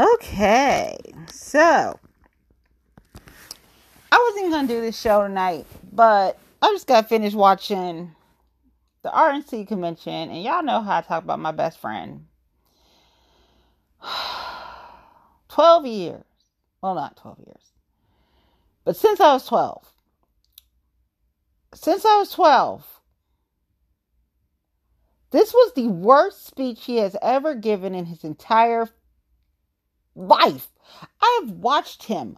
Okay, so I wasn't gonna do this show tonight, but I just got finished watching the RNC convention, and y'all know how I talk about my best friend. 12 years. Well, not 12 years. But since I was 12. Since I was 12. This was the worst speech he has ever given in his entire life. I have watched him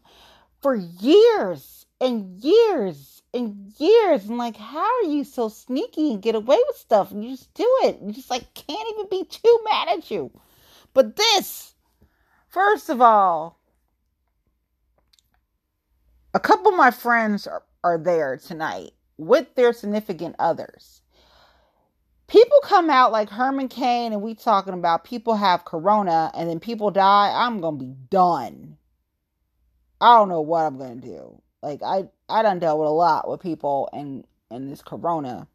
for years and years and years. And like, how are you so sneaky and get away with stuff? And you just do it. You just like can't even be too mad at you. But this, first of all, a couple of my friends are, are there tonight with their significant others. People come out like Herman Cain and we talking about people have corona and then people die. I'm gonna be done. I don't know what I'm gonna do. Like I I done dealt with a lot with people and and this corona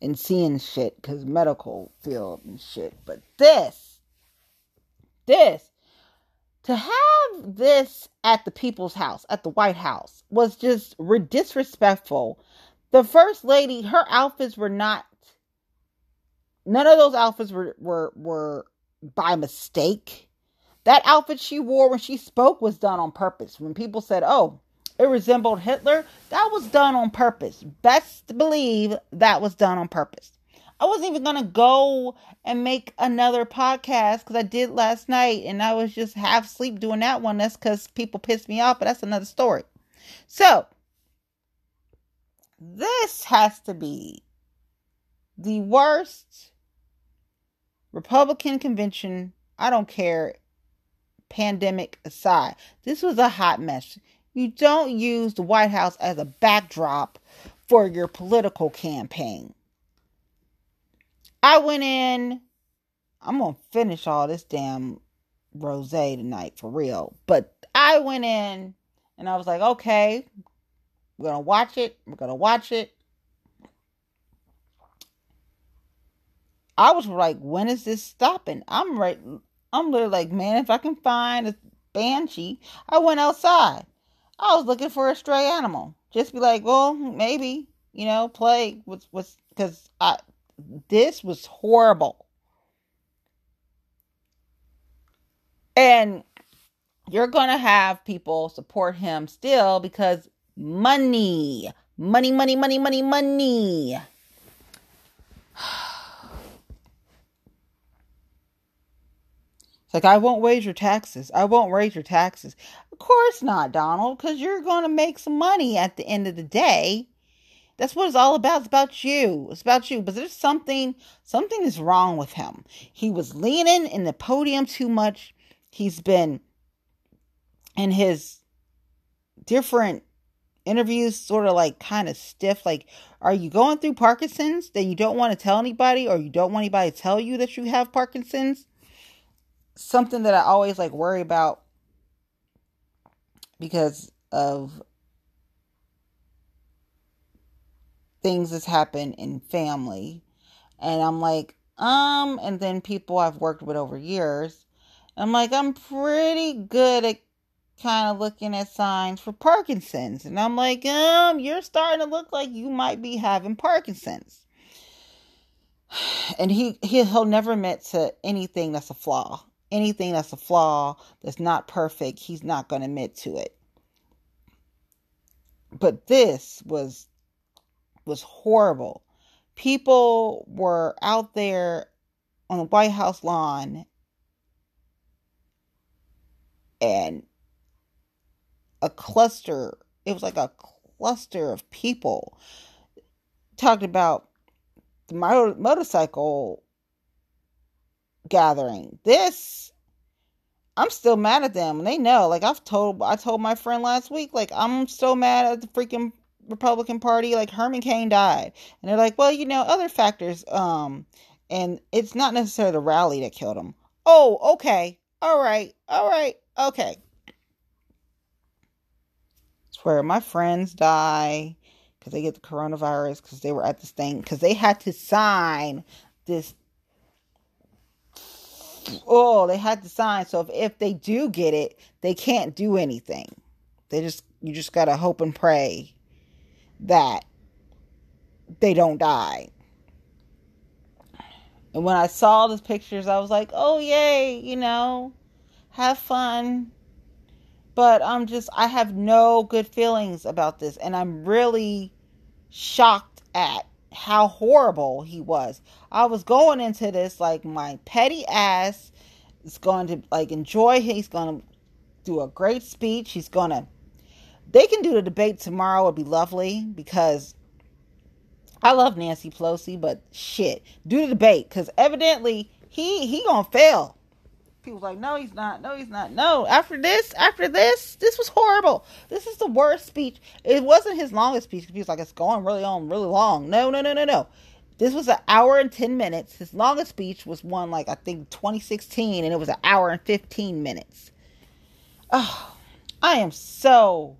and seeing shit because medical field and shit. But this, this to have this at the people's house, at the White House, was just disrespectful. The first lady, her outfits were not. None of those outfits were were were by mistake. That outfit she wore when she spoke was done on purpose. When people said, "Oh, it resembled Hitler," that was done on purpose. Best believe that was done on purpose. I wasn't even gonna go and make another podcast because I did last night and I was just half asleep doing that one. That's because people pissed me off, but that's another story. So this has to be the worst Republican convention. I don't care, pandemic aside. This was a hot mess. You don't use the White House as a backdrop for your political campaign. I went in. I'm gonna finish all this damn rose tonight for real. But I went in and I was like, okay, we're gonna watch it. We're gonna watch it. I was like, when is this stopping? I'm right. I'm literally like, man, if I can find a banshee, I went outside. I was looking for a stray animal. Just be like, well, maybe you know, play with what's because I this was horrible. And you're to have people support him still because money, money, money, money, money, money. It's like, I won't raise your taxes. I won't raise your taxes. Of course not, Donald, because you're going to make some money at the end of the day. That's what it's all about. It's about you. It's about you. But there's something, something is wrong with him. He was leaning in the podium too much. He's been in his different interviews sort of like kind of stiff. Like, are you going through Parkinson's that you don't want to tell anybody or you don't want anybody to tell you that you have Parkinson's? Something that I always like worry about because of things that's happened in family. And I'm like, um, and then people I've worked with over years. I'm like, I'm pretty good at kind of looking at signs for Parkinson's. And I'm like, um, you're starting to look like you might be having Parkinson's. And he, he he'll never admit to anything that's a flaw. Anything that's a flaw that's not perfect, he's not going to admit to it. But this was was horrible. People were out there on the White House lawn and a cluster, it was like a cluster of people talked about the motor, motorcycle gathering. This I'm still mad at them. They know. Like I've told I told my friend last week, like I'm still mad at the freaking Republican Party, like Herman Cain died. And they're like, well, you know, other factors, um, and it's not necessarily the rally that killed him. Oh, okay. All right. All right. Okay. It's where my friends die because they get the coronavirus because they were at this thing because they had to sign this oh, they had to sign. So if, if they do get it, they can't do anything. They just you just gotta hope and pray that they don't die. And when I saw those pictures, I was like, oh, yay, you know, have fun. But I'm just, I have no good feelings about this. And I'm really shocked at how horrible he was. I was going into this like my petty ass is going to like enjoy, he's going to do a great speech. He's going to, they can do the debate tomorrow. It'd be lovely because I love Nancy Pelosi, but shit, do the debate because evidently he he gonna fail. People like, no, he's not. No, he's not. No, after this, after this, this was horrible. This is the worst speech. It wasn't his longest speech. He was like, it's going really on, really long. No, no, no, no, no. This was an hour and 10 minutes. His longest speech was one, like, I think 2016, and it was an hour and 15 minutes. Oh, I am so.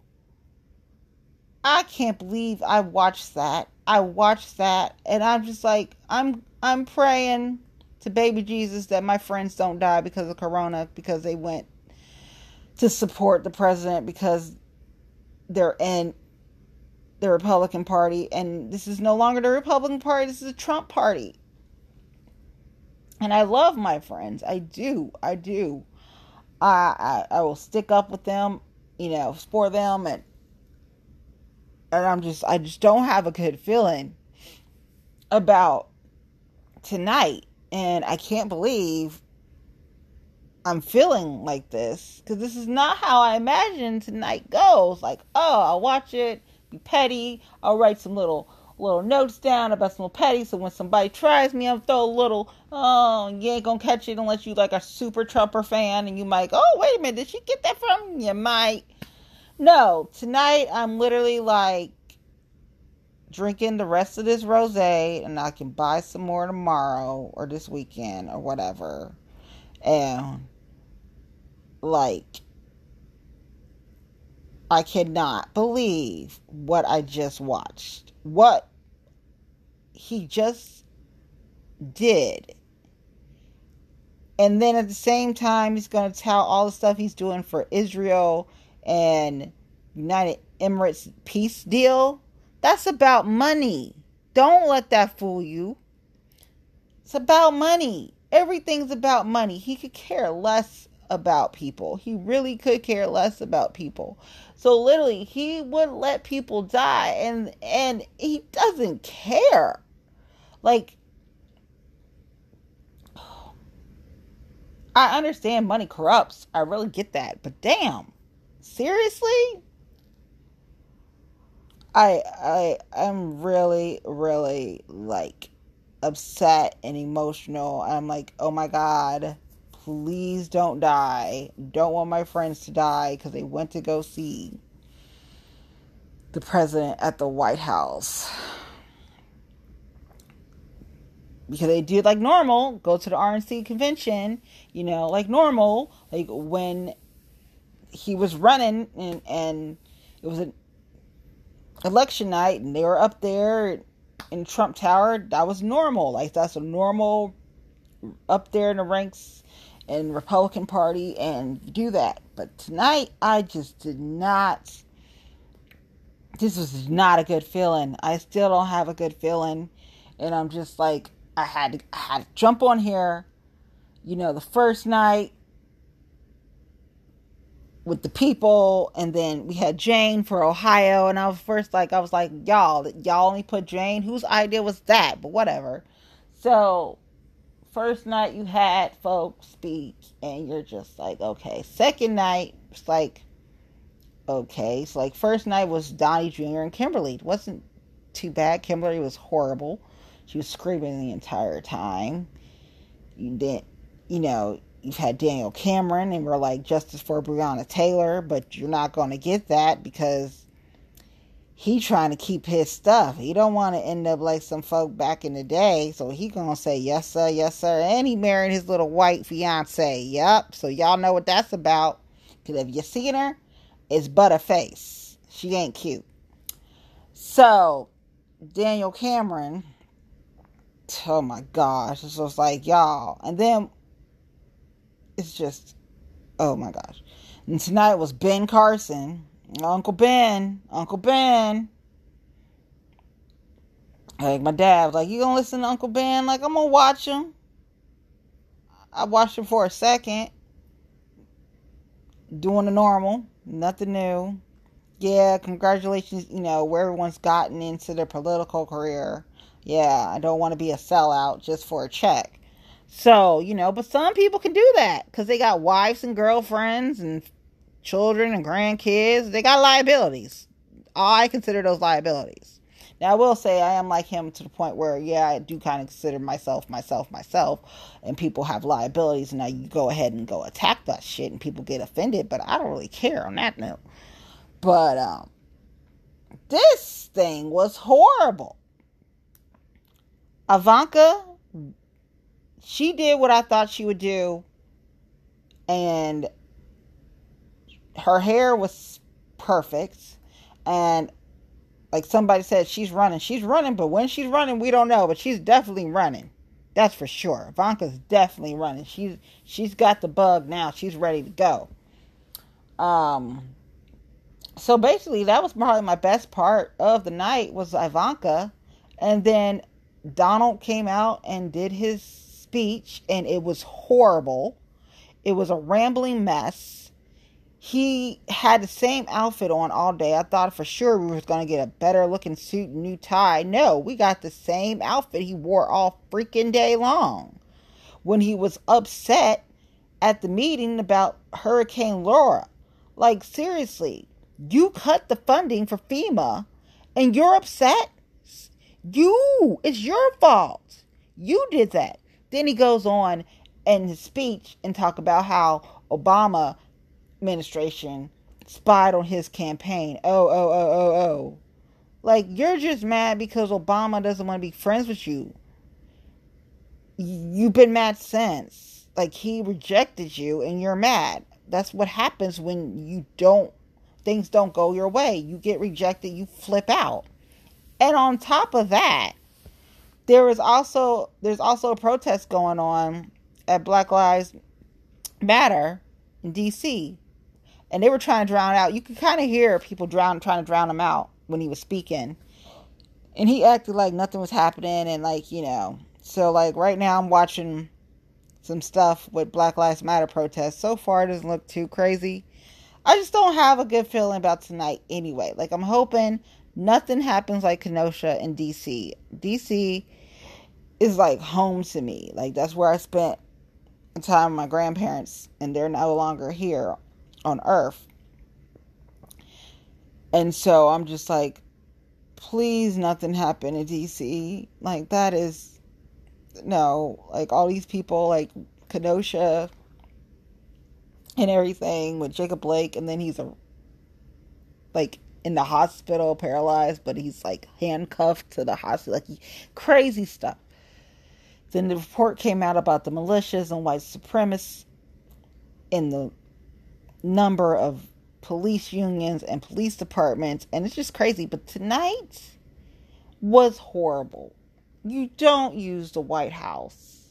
I can't believe I watched that. I watched that and I'm just like I'm I'm praying to baby Jesus that my friends don't die because of corona because they went to support the president because they're in the Republican Party and this is no longer the Republican Party this is the Trump Party. And I love my friends. I do. I do. I I, I will stick up with them, you know, for them and and I'm just I just don't have a good feeling about tonight and I can't believe I'm feeling like this because this is not how I imagined tonight goes. Like, oh, I'll watch it, be petty, I'll write some little little notes down about some little petty, so when somebody tries me, I'll throw a little, oh, you ain't gonna catch it unless you like a super Trumper fan, and you might, oh, wait a minute, did she get that from? You might. No, tonight I'm literally like drinking the rest of this rose and I can buy some more tomorrow or this weekend or whatever. And like I cannot believe what I just watched. What he just did. And then at the same time, he's going to tell all the stuff he's doing for Israel and United Emirates peace deal. That's about money. Don't let that fool you. It's about money. Everything's about money. He could care less about people. He really could care less about people. So literally, he would let people die and and he doesn't care. Like I understand money corrupts. I really get that. But damn. Seriously? I I am really really like upset and emotional. I'm like, "Oh my god, please don't die. Don't want my friends to die cuz they went to go see the president at the White House." Because they did like normal, go to the RNC convention, you know, like normal, like when he was running and and it was an election night and they were up there in Trump Tower, that was normal. Like that's a normal up there in the ranks in Republican Party and do that. But tonight I just did not this was not a good feeling. I still don't have a good feeling. And I'm just like I had to I had to jump on here. You know, the first night with the people and then we had Jane for Ohio and I was first like I was like y'all y'all only put Jane? Whose idea was that? But whatever. So first night you had folks speak and you're just like okay. Second night it's like okay. It's like first night was Donnie Jr. and Kimberly. It wasn't too bad. Kimberly was horrible. She was screaming the entire time. You didn't you know you've had Daniel Cameron and we're like justice for Breonna Taylor, but you're not going to get that because he trying to keep his stuff. He don't want to end up like some folk back in the day, so he going to say yes sir, yes sir, and he married his little white fiance. Yep. So y'all know what that's about. Cuz if you seen her, it's butterface. She ain't cute. So, Daniel Cameron, oh my gosh, it's just like y'all. And then it's just, oh my gosh. And tonight was Ben Carson, Uncle Ben, Uncle Ben. Like my dad was like, "You gonna listen to Uncle Ben?" Like I'm gonna watch him. I watched him for a second, doing the normal, nothing new. Yeah, congratulations, you know, where everyone's gotten into their political career. Yeah, I don't want to be a sellout just for a check. So, you know, but some people can do that because they got wives and girlfriends and children and grandkids. They got liabilities. I consider those liabilities. Now, I will say I am like him to the point where, yeah, I do kind of consider myself, myself, myself, and people have liabilities, and now you go ahead and go attack that shit, and people get offended, but I don't really care on that note. But um, this thing was horrible. Ivanka she did what I thought she would do, and her hair was perfect. And like somebody said, she's running. She's running, but when she's running, we don't know. But she's definitely running. That's for sure. Ivanka's definitely running. She's she's got the bug now. She's ready to go. Um. So basically, that was probably my best part of the night was Ivanka, and then Donald came out and did his speech and it was horrible. It was a rambling mess. He had the same outfit on all day. I thought for sure we was going to get a better looking suit and new tie. No, we got the same outfit he wore all freaking day long. When he was upset at the meeting about Hurricane Laura. Like, seriously, you cut the funding for FEMA and you're upset? You, it's your fault. You did that. Then he goes on in his speech and talk about how Obama administration spied on his campaign. Oh, oh, oh, oh, oh. Like you're just mad because Obama doesn't want to be friends with you. You've been mad since. Like he rejected you and you're mad. That's what happens when you don't things don't go your way. You get rejected, you flip out. And on top of that, there is also there's also a protest going on at Black Lives Matter in DC. And they were trying to drown out. You could kind of hear people drown trying to drown him out when he was speaking. And he acted like nothing was happening and like, you know. So like right now I'm watching some stuff with Black Lives Matter protests. So far it doesn't look too crazy. I just don't have a good feeling about tonight anyway. Like I'm hoping nothing happens like Kenosha in DC. DC is like home to me. Like that's where I spent time with my grandparents, and they're no longer here on Earth. And so I'm just like, please, nothing happen in DC. Like that is no, like all these people, like Kenosha and everything with Jacob Blake, and then he's a like in the hospital, paralyzed, but he's like handcuffed to the hospital, like crazy stuff. Then the report came out about the militias and white supremacists in the number of police unions and police departments, and it's just crazy. But tonight was horrible. You don't use the White House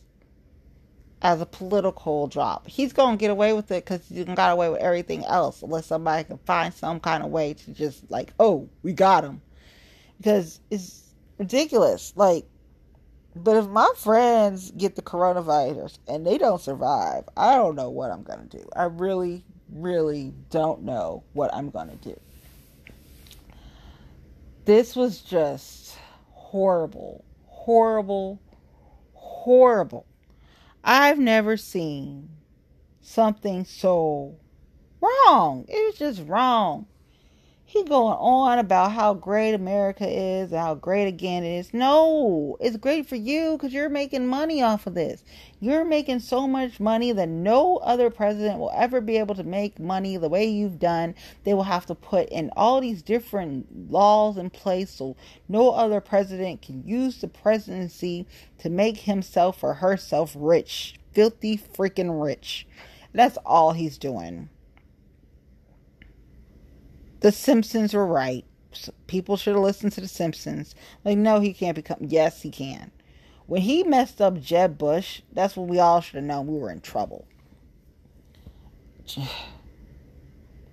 as a political drop. He's going to get away with it because he got away with everything else, unless somebody can find some kind of way to just like, oh, we got him, because it's ridiculous. Like but if my friends get the coronavirus and they don't survive, I don't know what I'm going to do. I really, really don't know what I'm going to do. This was just horrible, horrible, horrible. I've never seen something so wrong. It was just wrong he going on about how great America is how great again it is. No, it's great for you because you're making money off of this. You're making so much money that no other president will ever be able to make money the way you've done. They will have to put in all these different laws in place so no other president can use the presidency to make himself or herself rich. Filthy freaking rich. That's all he's doing. The Simpsons were right. People should have listened to The Simpsons. Like, no, he can't become. Yes, he can. When he messed up Jeb Bush, that's when we all should have known we were in trouble.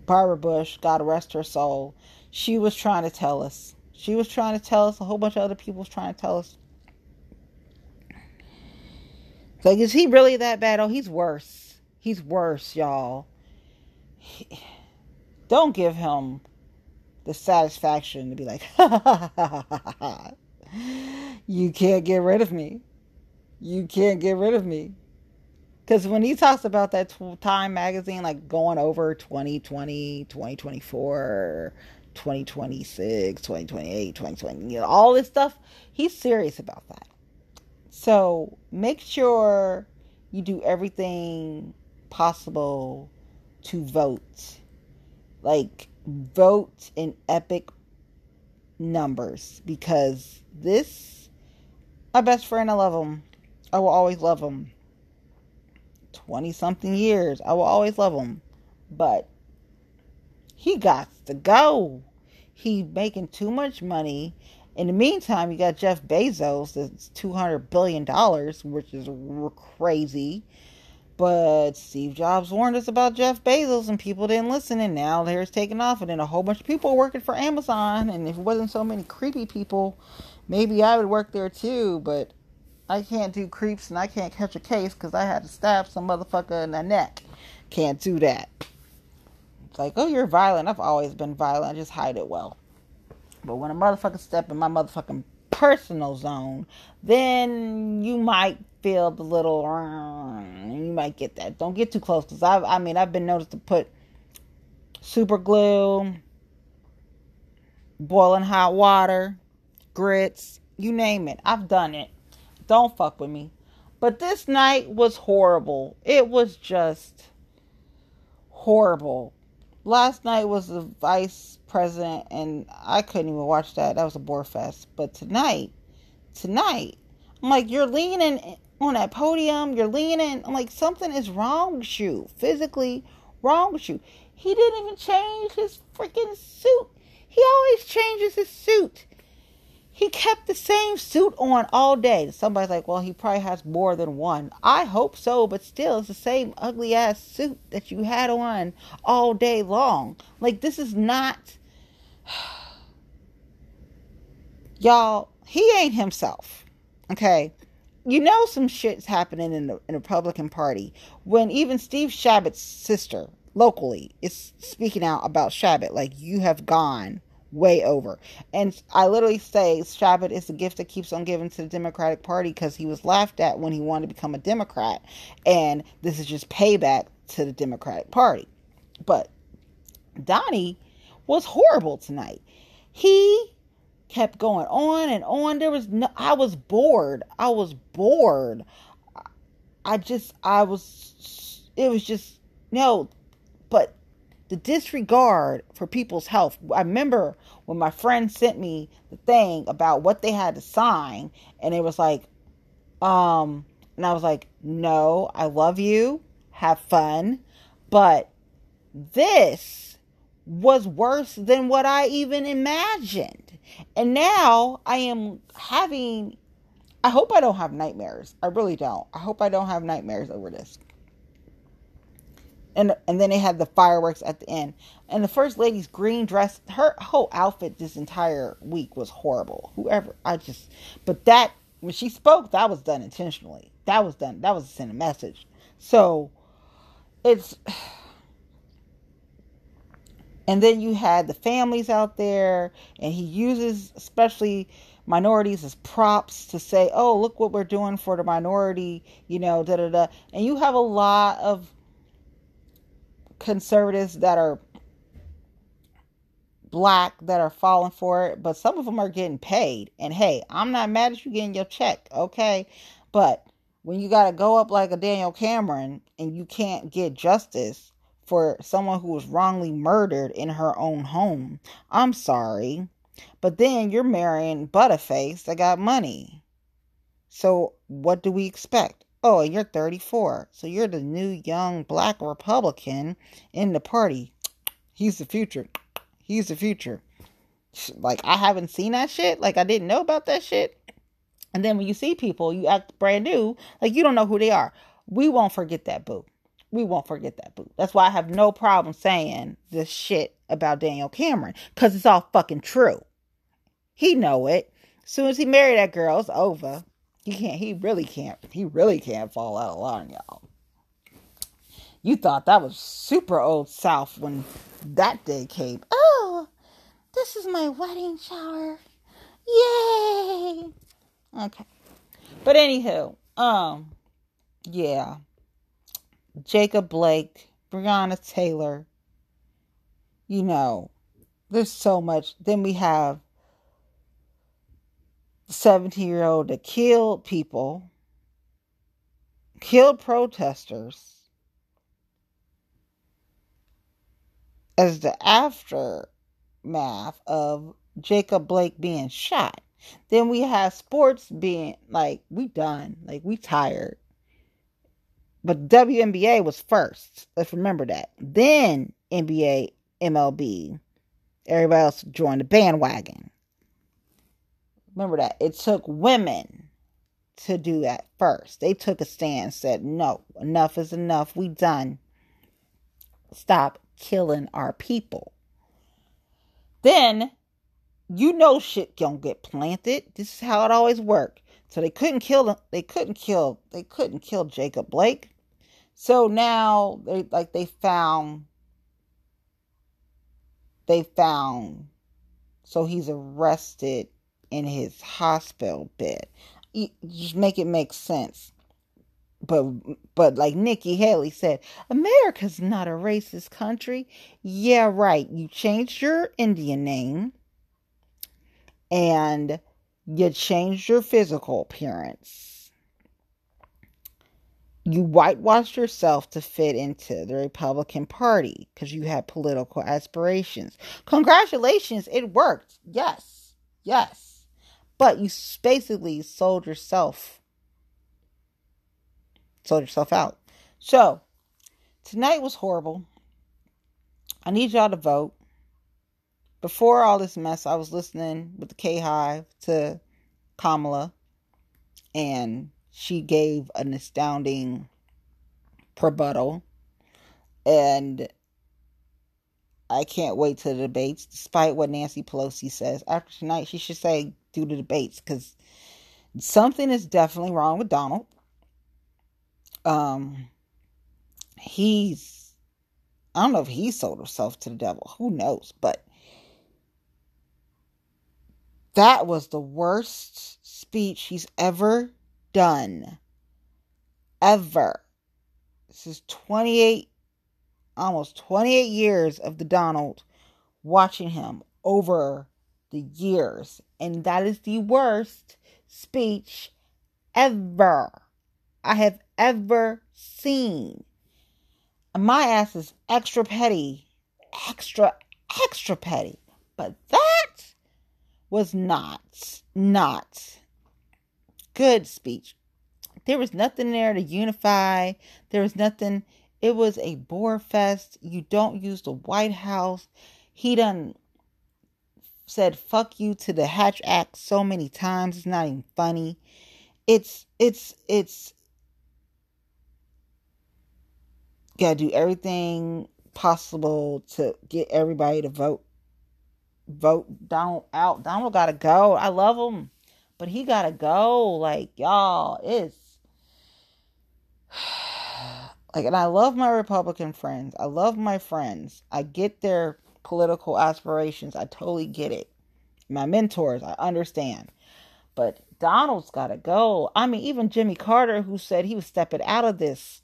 Barbara Bush, God rest her soul, she was trying to tell us. She was trying to tell us. A whole bunch of other people was trying to tell us. Like, is he really that bad? Oh, he's worse. He's worse, y'all. He, don't give him the satisfaction to be like, you can't get rid of me. You can't get rid of me. Because when he talks about that Time magazine, like going over 2020, 2024, 2026, 2028, 2020, you know, all this stuff, he's serious about that. So make sure you do everything possible to vote. Like, vote in epic numbers because this, my best friend, I love him. I will always love him 20 something years. I will always love him. But he got to go. He making too much money. In the meantime, you got Jeff Bezos, that's $200 billion, which is crazy. But Steve Jobs warned us about Jeff Bezos and people didn't listen, and now they're taking off. And then a whole bunch of people are working for Amazon. And if it wasn't so many creepy people, maybe I would work there too. But I can't do creeps and I can't catch a case because I had to stab some motherfucker in the neck. Can't do that. It's like, oh, you're violent. I've always been violent. I just hide it well. But when a motherfucker step in my motherfucking personal zone, then you might feel the little, you might get that. Don't get too close because I, I mean, I've been noticed to put super glue, boiling hot water, grits, you name it. I've done it don't fuck with me. But this night was horrible. It was just horrible. Last night was the vice president, and I couldn't even watch that. That was a bore fest. But tonight, tonight, I'm like, you're leaning on that podium. You're leaning. Like, something is wrong with you. Physically wrong with you. He didn't even change his freaking suit. He always changes his suit. He kept the same suit on all day. Somebody's like, well, he probably has more than one. I hope so, but still, it's the same ugly ass suit that you had on all day long. Like, this is not. Y'all, he ain't himself. Okay? You know, some shit's happening in the, in the Republican Party when even Steve Shabbat's sister, locally, is speaking out about Shabbat Like, you have gone way over. And I literally say Shabbat is the gift that keeps on giving to the Democratic Party because he was laughed at when he wanted to become a Democrat. And this is just payback to the Democratic Party. But Donnie was horrible tonight. He kept going on and on. There was no, I was bored. I was bored. I just, I was, it was just, no, but the disregard for people's health. I remember when my friend sent me the thing about what they had to sign, and it was like, um, and I was like, no, I love you, have fun, but this was worse than what I even imagined. And now I am having, I hope I don't have nightmares. I really don't. I hope I don't have nightmares over this and and then they had the fireworks at the end. And the first lady's green dress, her whole outfit this entire week was horrible. Whoever, I just, but that when she spoke, that was done intentionally. That was done. That was to send a message. So it's. And then you had the families out there, and he uses especially minorities as props to say, "Oh, look what we're doing for the minority," you know, da da da. And you have a lot of conservatives that are black that are falling for it, but some of them are getting paid. And hey, I'm not mad at you getting your check, okay? But when you got to go up like a Daniel Cameron and you can't get justice for someone who was wrongly murdered in her own home, I'm sorry. But then you're marrying Butterface that got money. So what do we expect? Oh, and you're 34. So you're the new young black Republican in the party. He's the future. He's the future. Like, I haven't seen that shit. Like, I didn't know about that shit. And then when you see people, you act brand new, like you don't know who they are. We won't forget that, boo. We won't forget that, boo. That's why I have no problem saying this shit about Daniel Cameron because it's all fucking true. He know it. As soon as he married that girl, it's over. He can't. He really can't. He really can't fall out of line, y'all. You thought that was super old South when that day came. Oh, this is my wedding shower. Yay! Okay. But anywho, um, yeah. Jacob Blake, Breonna Taylor. You know, there's so much. Then we have the 17 year old that killed people, killed protesters as the aftermath of Jacob Blake being shot. Then we have sports being like, we done, like, we tired. But WNBA was first. Let's remember that. Then NBA, MLB. Everybody else joined the bandwagon. Remember that. It took women to do that first. They took a stand, said, no, enough is enough. We done. Stop killing our people. Then you know shit gonna get planted. This is how it always worked. So they couldn't kill. They couldn't kill. They couldn't kill Jacob Blake. So now they like they found. They found. So he's arrested in his hospital bed. just make it make sense. But but like Nikki Haley said, America's not a racist country. Yeah, right. You changed your Indian name and you changed your physical appearance. You whitewashed yourself to fit into the Republican Party because you had political aspirations. Congratulations, it worked. Yes, yes. But you basically sold yourself, sold yourself out. So, tonight was horrible. I need y'all to vote before all this mess, I was listening with the K Hive to Kamala, and she gave an astounding rebuttal. And I can't wait to the debates, despite what Nancy Pelosi says. After tonight, she should say, do the debates, because something is definitely wrong with Donald. Um, he's, I don't know if he sold himself to the devil. Who knows? But that was the worst speech he's ever done. Ever. This is 28, almost 28 years of the Donald watching him over the years. And that is the worst speech ever I have ever seen. My ass is extra petty, extra, extra petty. But that was not, not good speech. There was nothing there to unify. There was nothing. It was a bore fest. You don't use the White House. He done said fuck you to the Hatch Act so many times. It's not even funny. It's it's it's gotta do everything possible to get everybody to vote vote Donald out. Donald gotta go. I love him, but he gotta go. Like y'all, it's like, and I love my Republican friends. I love my friends. I get their political aspirations. I totally get it. My mentors, I understand. But Donald's got to go. I mean, even Jimmy Carter, who said he was stepping out of this,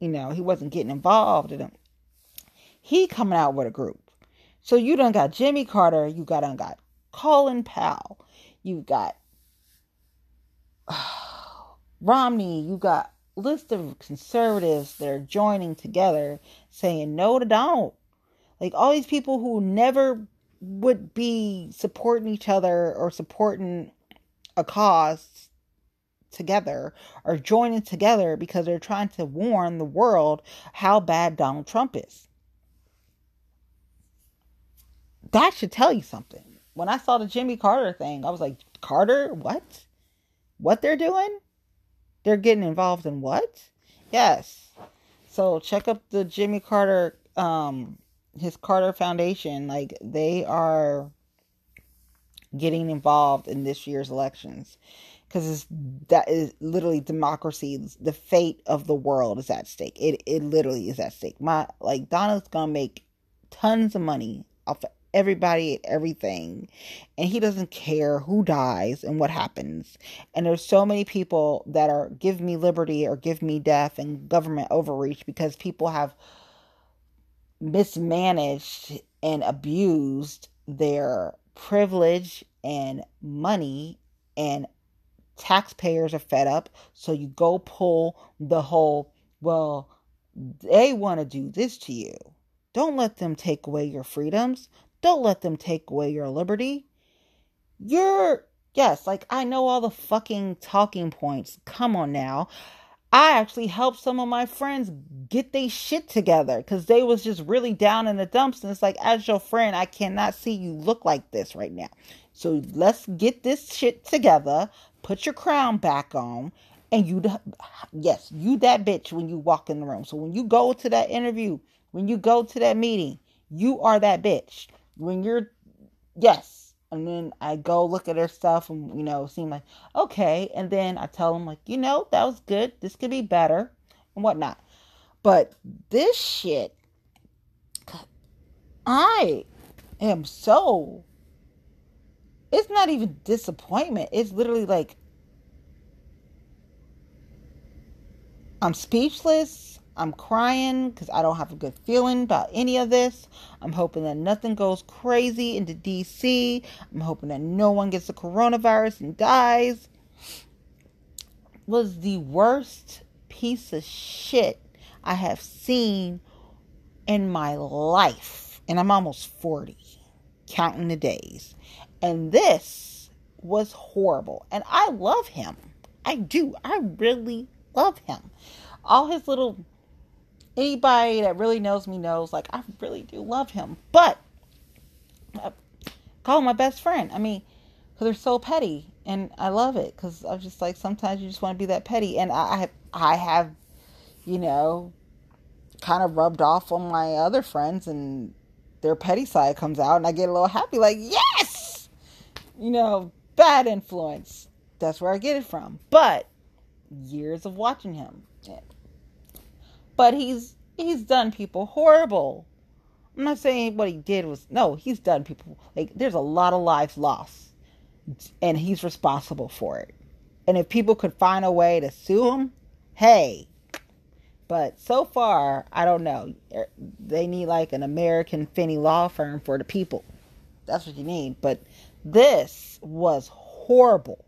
you know, he wasn't getting involved in him. He coming out with a group. So you done got Jimmy Carter, you got done got Colin Powell, you got Romney, you got list of conservatives that are joining together saying no to Donald. Like all these people who never would be supporting each other or supporting a cause together are joining together because they're trying to warn the world how bad Donald Trump is that should tell you something. When I saw the Jimmy Carter thing, I was like, Carter, what? What they're doing? They're getting involved in what? Yes. So check up the Jimmy Carter, um, his Carter Foundation. Like they are getting involved in this year's elections because that is literally democracy. The fate of the world is at stake. It it literally is at stake. My like Donald's gonna make tons of money off of everybody and everything, and he doesn't care who dies and what happens. And there's so many people that are give me liberty or give me death and government overreach because people have mismanaged and abused their privilege and money and taxpayers are fed up. So you go pull the whole well they want to do this to you. Don't let them take away your freedoms don't let them take away your liberty you're yes like i know all the fucking talking points come on now I actually helped some of my friends get their shit together because they was just really down in the dumps. And it's like, as your friend, I cannot see you look like this right now. So let's get this shit together. Put your crown back on. And you, yes, you that bitch when you walk in the room. So when you go to that interview, when you go to that meeting, you are that bitch. When you're, yes, and then I go look at her stuff and, you know, seem like, okay. And then I tell them, like, you know, that was good. This could be better and whatnot. But this shit, I am so, it's not even disappointment. It's literally like, I'm speechless. I'm crying because I don't have a good feeling about any of this. I'm hoping that nothing goes crazy into DC. I'm hoping that no one gets the coronavirus and dies. Was the worst piece of shit I have seen in my life. And I'm almost 40, counting the days. And this was horrible. And I love him. I do. I really love him. All his little anybody that really knows me knows like I really do love him. But I call him my best friend. I mean, they're so petty, and I love it because I'm just like sometimes you just want to be that petty, and I I have, you know, kind of rubbed off on my other friends, and their petty side comes out, and I get a little happy, like yes, you know, bad influence. That's where I get it from. But years of watching him but he's he's done people horrible. I'm not saying what he did was no, he's done people like there's a lot of lives lost and he's responsible for it. And if people could find a way to sue him, hey. But so far, I don't know. Er, they need like an American Finney law firm for the people. That's what you need. But this was horrible.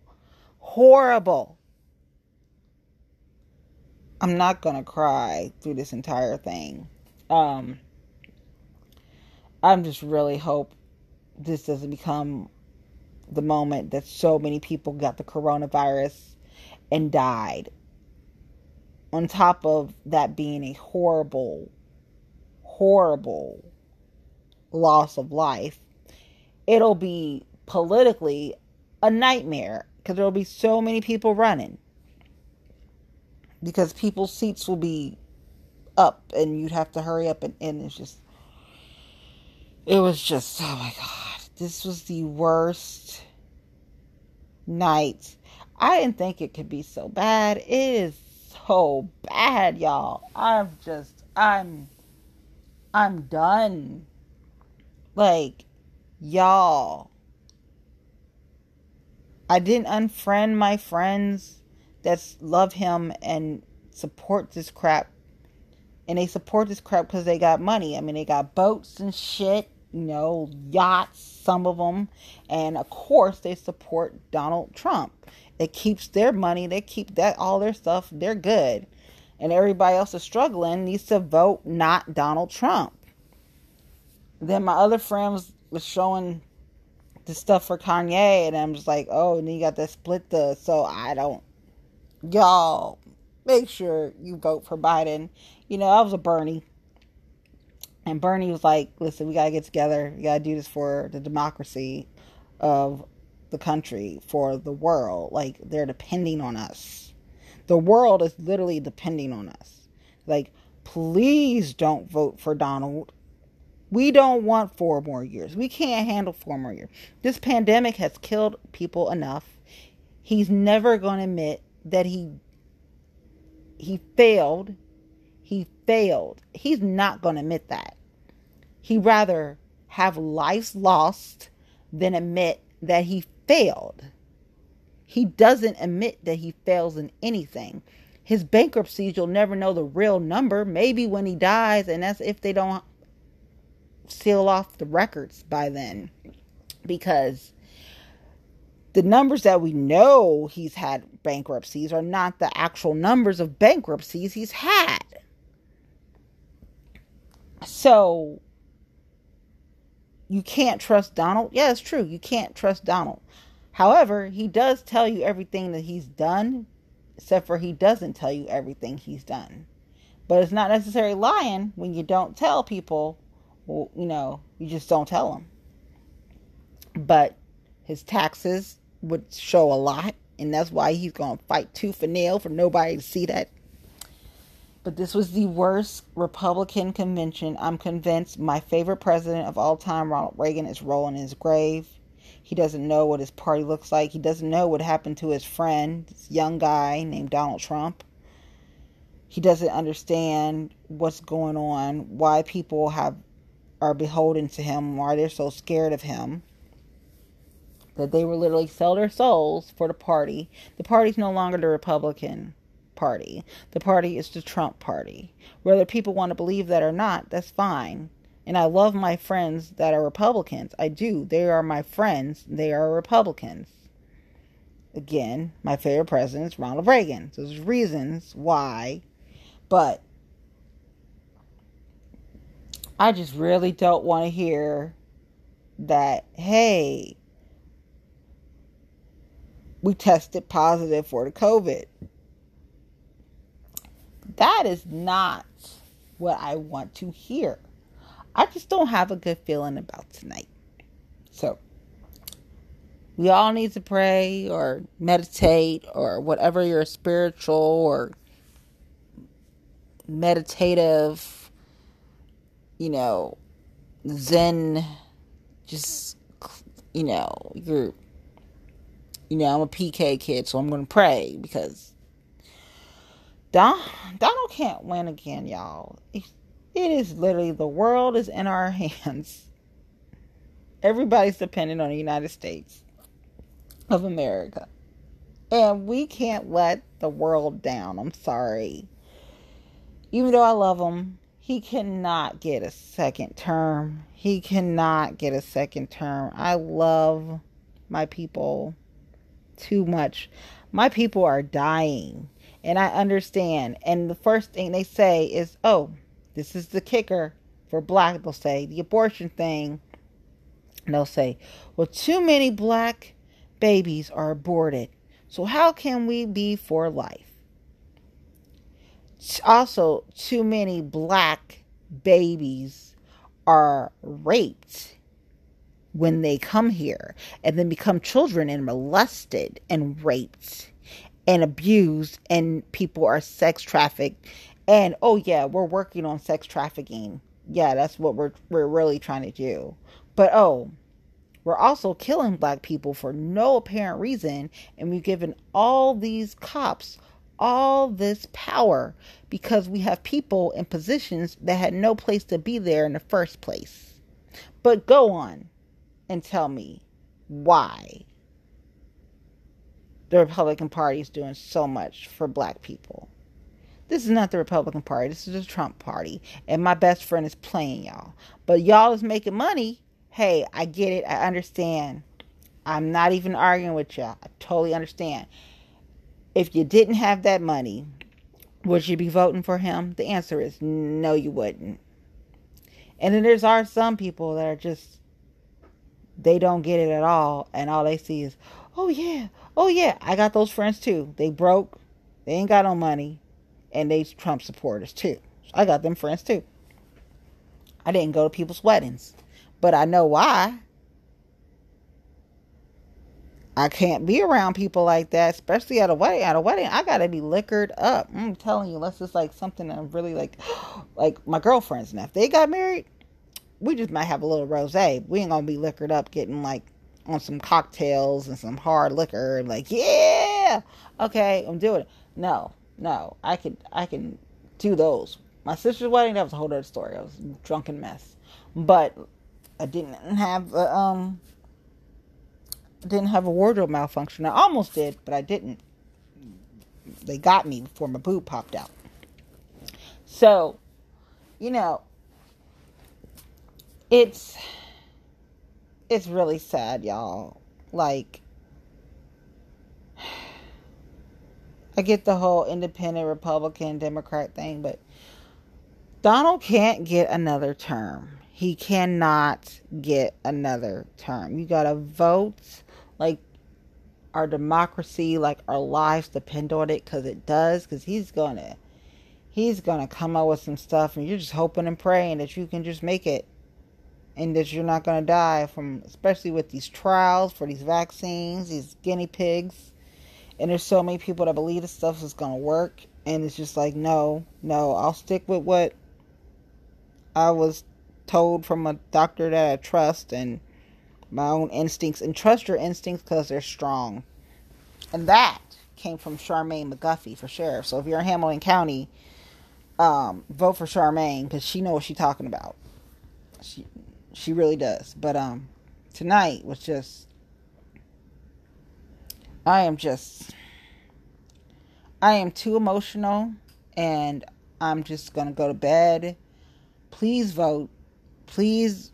Horrible. I'm not gonna cry through this entire thing. Um, I'm just really hope this doesn't become the moment that so many people got the coronavirus and died. On top of that being a horrible, horrible loss of life, it'll be politically a nightmare because there'll be so many people running because people's seats will be up and you'd have to hurry up and, and it's just it was just oh my god this was the worst night. I didn't think it could be so bad. It is so bad y'all. I'm just i'm i'm done. Like y'all i didn't unfriend my friends that love him and support this crap. And they support this crap because they got money. I mean, they got boats and shit, you know, yachts, some of them. And of course, they support Donald Trump. It keeps their money, they keep that all their stuff, they're good. And everybody else is struggling needs to vote not Donald Trump. Then my other friends was showing the stuff for Kanye, and I'm just like, oh, and you got that split the. So I don't y'all make sure you vote for Biden. You know, I was a Bernie. And Bernie was like, listen, we got to get together. We got to do this for the democracy of the country, for the world. Like, they're depending on us. The world is literally depending on us. Like, please don't vote for Donald. We don't want four more years. We can't handle four more years. This pandemic has killed people enough. He's never going to admit that he he failed. He failed. He's not going to admit that. He'd rather have lives lost than admit that he failed. He doesn't admit that he fails in anything. His bankruptcies, you'll never know the real number. Maybe when he dies, and that's if they don't seal off the records by then. Because the numbers that we know he's had bankruptcies are not the actual numbers of bankruptcies he's had. So you can't trust Donald. Yeah, it's true. You can't trust Donald. However, he does tell you everything that he's done, except for he doesn't tell you everything he's done. But it's not necessarily lying when you don't tell people, well, you know, you just don't tell them. But his taxes would show a lot, and that's why he's going to fight tooth and nail for nobody to see that. But this was the worst Republican convention. I'm convinced my favorite president of all time, Ronald Reagan, is rolling in his grave. He doesn't know what his party looks like. He doesn't know what happened to his friend, this young guy named Donald Trump. He doesn't understand what's going on, why people have are beholden to him, why they're so scared of him. That they will literally sell their souls for the party. The party's no longer the Republican Party. The party is the Trump Party. Whether people want to believe that or not, that's fine. And I love my friends that are Republicans. I do. They are my friends. They are Republicans. Again, my favorite president is Ronald Reagan. So there's reasons why. But I just really don't want to hear that, hey, we tested positive for the COVID. That is not what I want to hear. I just don't have a good feeling about tonight. So, we all need to pray or meditate or whatever your spiritual or meditative, you know, Zen, just, you know, you're, you know, I'm a PK kid, so I'm going to pray because Don, Donald can't win again, y'all. It is literally the world is in our hands. Everybody's dependent on the United States of America. And we can't let the world down. I'm sorry. Even though I love him, he cannot get a second term. He cannot get a second term. I love my people too much. My people are dying. And I understand. And the first thing they say is, oh, this is the kicker for black. They'll say the abortion thing. And they'll say, well, too many black babies are aborted. So how can we be for life? Also, too many black babies are raped when they come here and then become children and molested and raped and abused and people are sex trafficked and oh yeah, we're working on sex trafficking. Yeah, that's what we're we're really trying to do. But oh, we're also killing black people for no apparent reason and we've given all these cops all this power because we have people in positions that had no place to be there in the first place. But go on and tell me why the Republican Party is doing so much for black people. This is not the Republican Party. This is the Trump Party. And my best friend is playing y'all. But y'all is making money. Hey, I get it. I understand. I'm not even arguing with y'all. I totally understand. If you didn't have that money, would you be voting for him? The answer is no, you wouldn't. And then there's are some people that are just they don't get it at all, and all they see is, oh yeah, oh yeah, I got those friends too. They broke, they ain't got no money, and they Trump supporters too. So I got them friends too. I didn't go to people's weddings, but I know why. I can't be around people like that, especially at a wedding. At a wedding, I gotta be liquored up. I'm telling you, unless it's like something I'm really like, like my girlfriends. Now, if they got married, we just might have a little rosé. We ain't gonna be liquored up, getting like on some cocktails and some hard liquor, and like, yeah, okay, I'm doing it. No, no, I can I can do those. My sister's wedding, that was a whole other story. I was a drunken mess, but I didn't have um didn't have a wardrobe malfunction. I almost did, but I didn't. They got me before my boob popped out. So, you know, it's it's really sad, y'all. Like I get the whole independent Republican Democrat thing, but Donald can't get another term. He cannot get another term. You got to vote like our democracy, like our lives depend on it because it does. Because he's gonna, he's gonna come up with some stuff, and you're just hoping and praying that you can just make it, and that you're not gonna die from, especially with these trials for these vaccines, these guinea pigs. And there's so many people that believe this stuff is gonna work, and it's just like, no, no, I'll stick with what I was told from a doctor that I trust, and my own instincts and trust your instincts because they're strong. And that came from Charmaine McGuffey for sheriff. So if you're in Hamilton County, um, vote for Charmaine because she knows what she's talking about. She she really does. But um, tonight was just I am just I am too emotional and I'm just gonna go to bed. Please vote. Please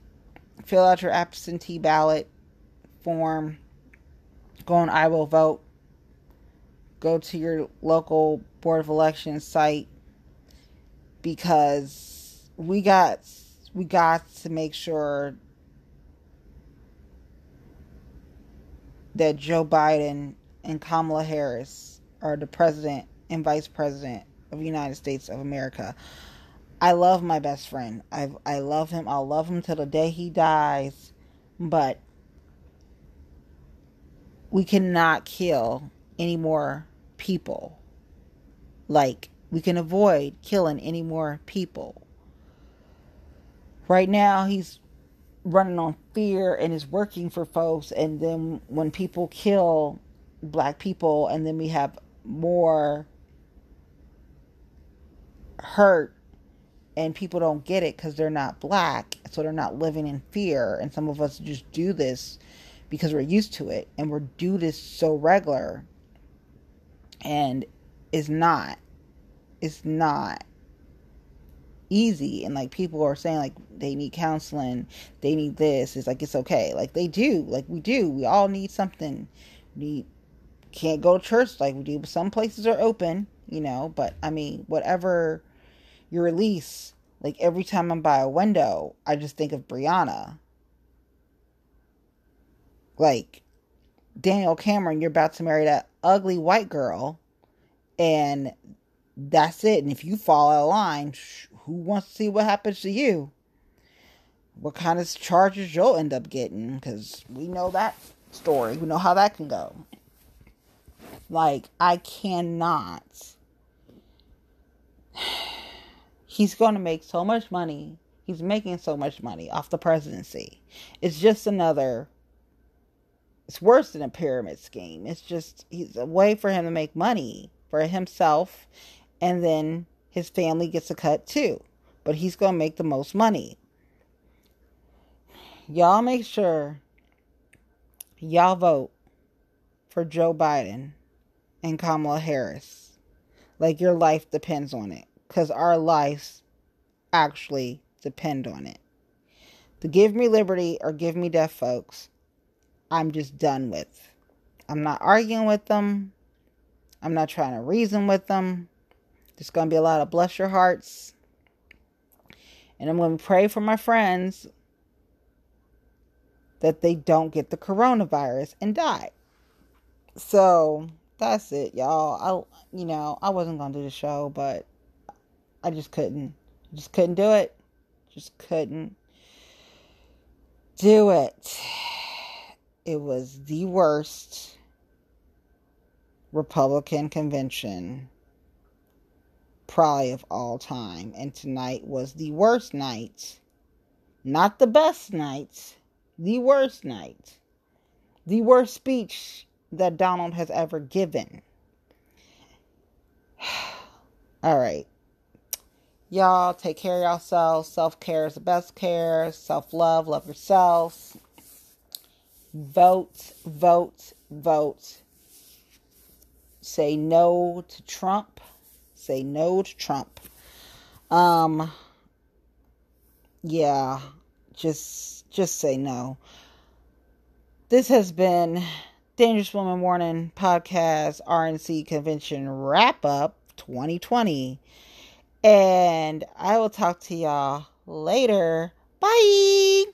fill out your absentee ballot form, go on I will vote, go to your local board of elections site because we got we got to make sure that Joe Biden and Kamala Harris are the president and vice president of the United States of America. I love my best friend. I I love him. I'll love him till the day he dies. But we cannot kill any more people. Like we can avoid killing any more people. Right now he's running on fear and is working for folks. And then when people kill black people and then we have more hurt and people don't get it because they're not black so they're not living in fear. And some of us just do this because we're used to it and we're do this so regular. And it's not it's not easy and like people are saying like they need counseling they need this it's like it's okay. Like they do like we do we all need something. We can't go to church like we do but some places are open you know but i mean whatever your release, like every time I'm by a window, I just think of Breonna. Like, Daniel Cameron, you're about to marry that ugly white girl, and that's it. And if you fall out of line, who wants to see what happens to you? What kind of charges you'll end up getting? Because we know that story. We know how that can go. Like, I cannot he's going to make so much money. He's making so much money off the presidency. It's just another it's worse than a pyramid scheme. It's just he's a way for him to make money for himself and then his family gets a cut too. But he's going to make the most money. Y'all make sure y'all vote for Joe Biden and Kamala Harris. Like your life depends on it because our lives actually depend on it. To give me liberty or give me death, folks, I'm just done with. I'm not arguing with them. I'm not trying to reason with them. There's going to be a lot of bless your hearts. And I'm going to pray for my friends that they don't get the coronavirus and die. So that's it, y'all. I, you know, I wasn't going to do the show, but I just couldn't. Just couldn't do it. Just couldn't do it. it was the worst Republican convention probably of all time. And tonight was the worst night. Not the best night, the worst night. The worst speech that Donald has ever given. all right. Y'all take care of yourselves. Self care is the best care. Self love, love yourselves. Vote, vote, vote. Say no to Trump. Say no to Trump. Um yeah, just just say no. This has been Dangerous Woman Warning Podcast RNC Convention Wrap Up 2020. And I will talk to y'all later. Bye.